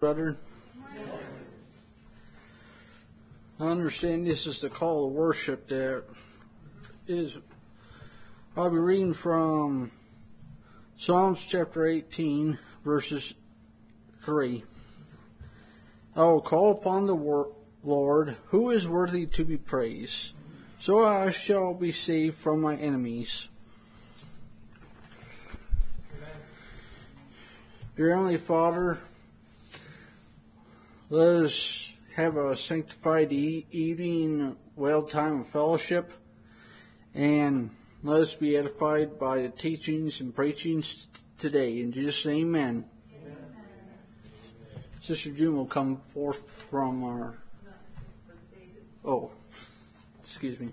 brother. I understand this is the call to worship that is I'll be reading from Psalms chapter 18 verses 3. I will call upon the Lord who is worthy to be praised. So I shall be saved from my enemies. Dear Heavenly Father, let us have a sanctified e- evening, well time of fellowship, and let us be edified by the teachings and preachings today. In Jesus' name, amen. amen. Sister June will come forth from our. Oh, excuse me.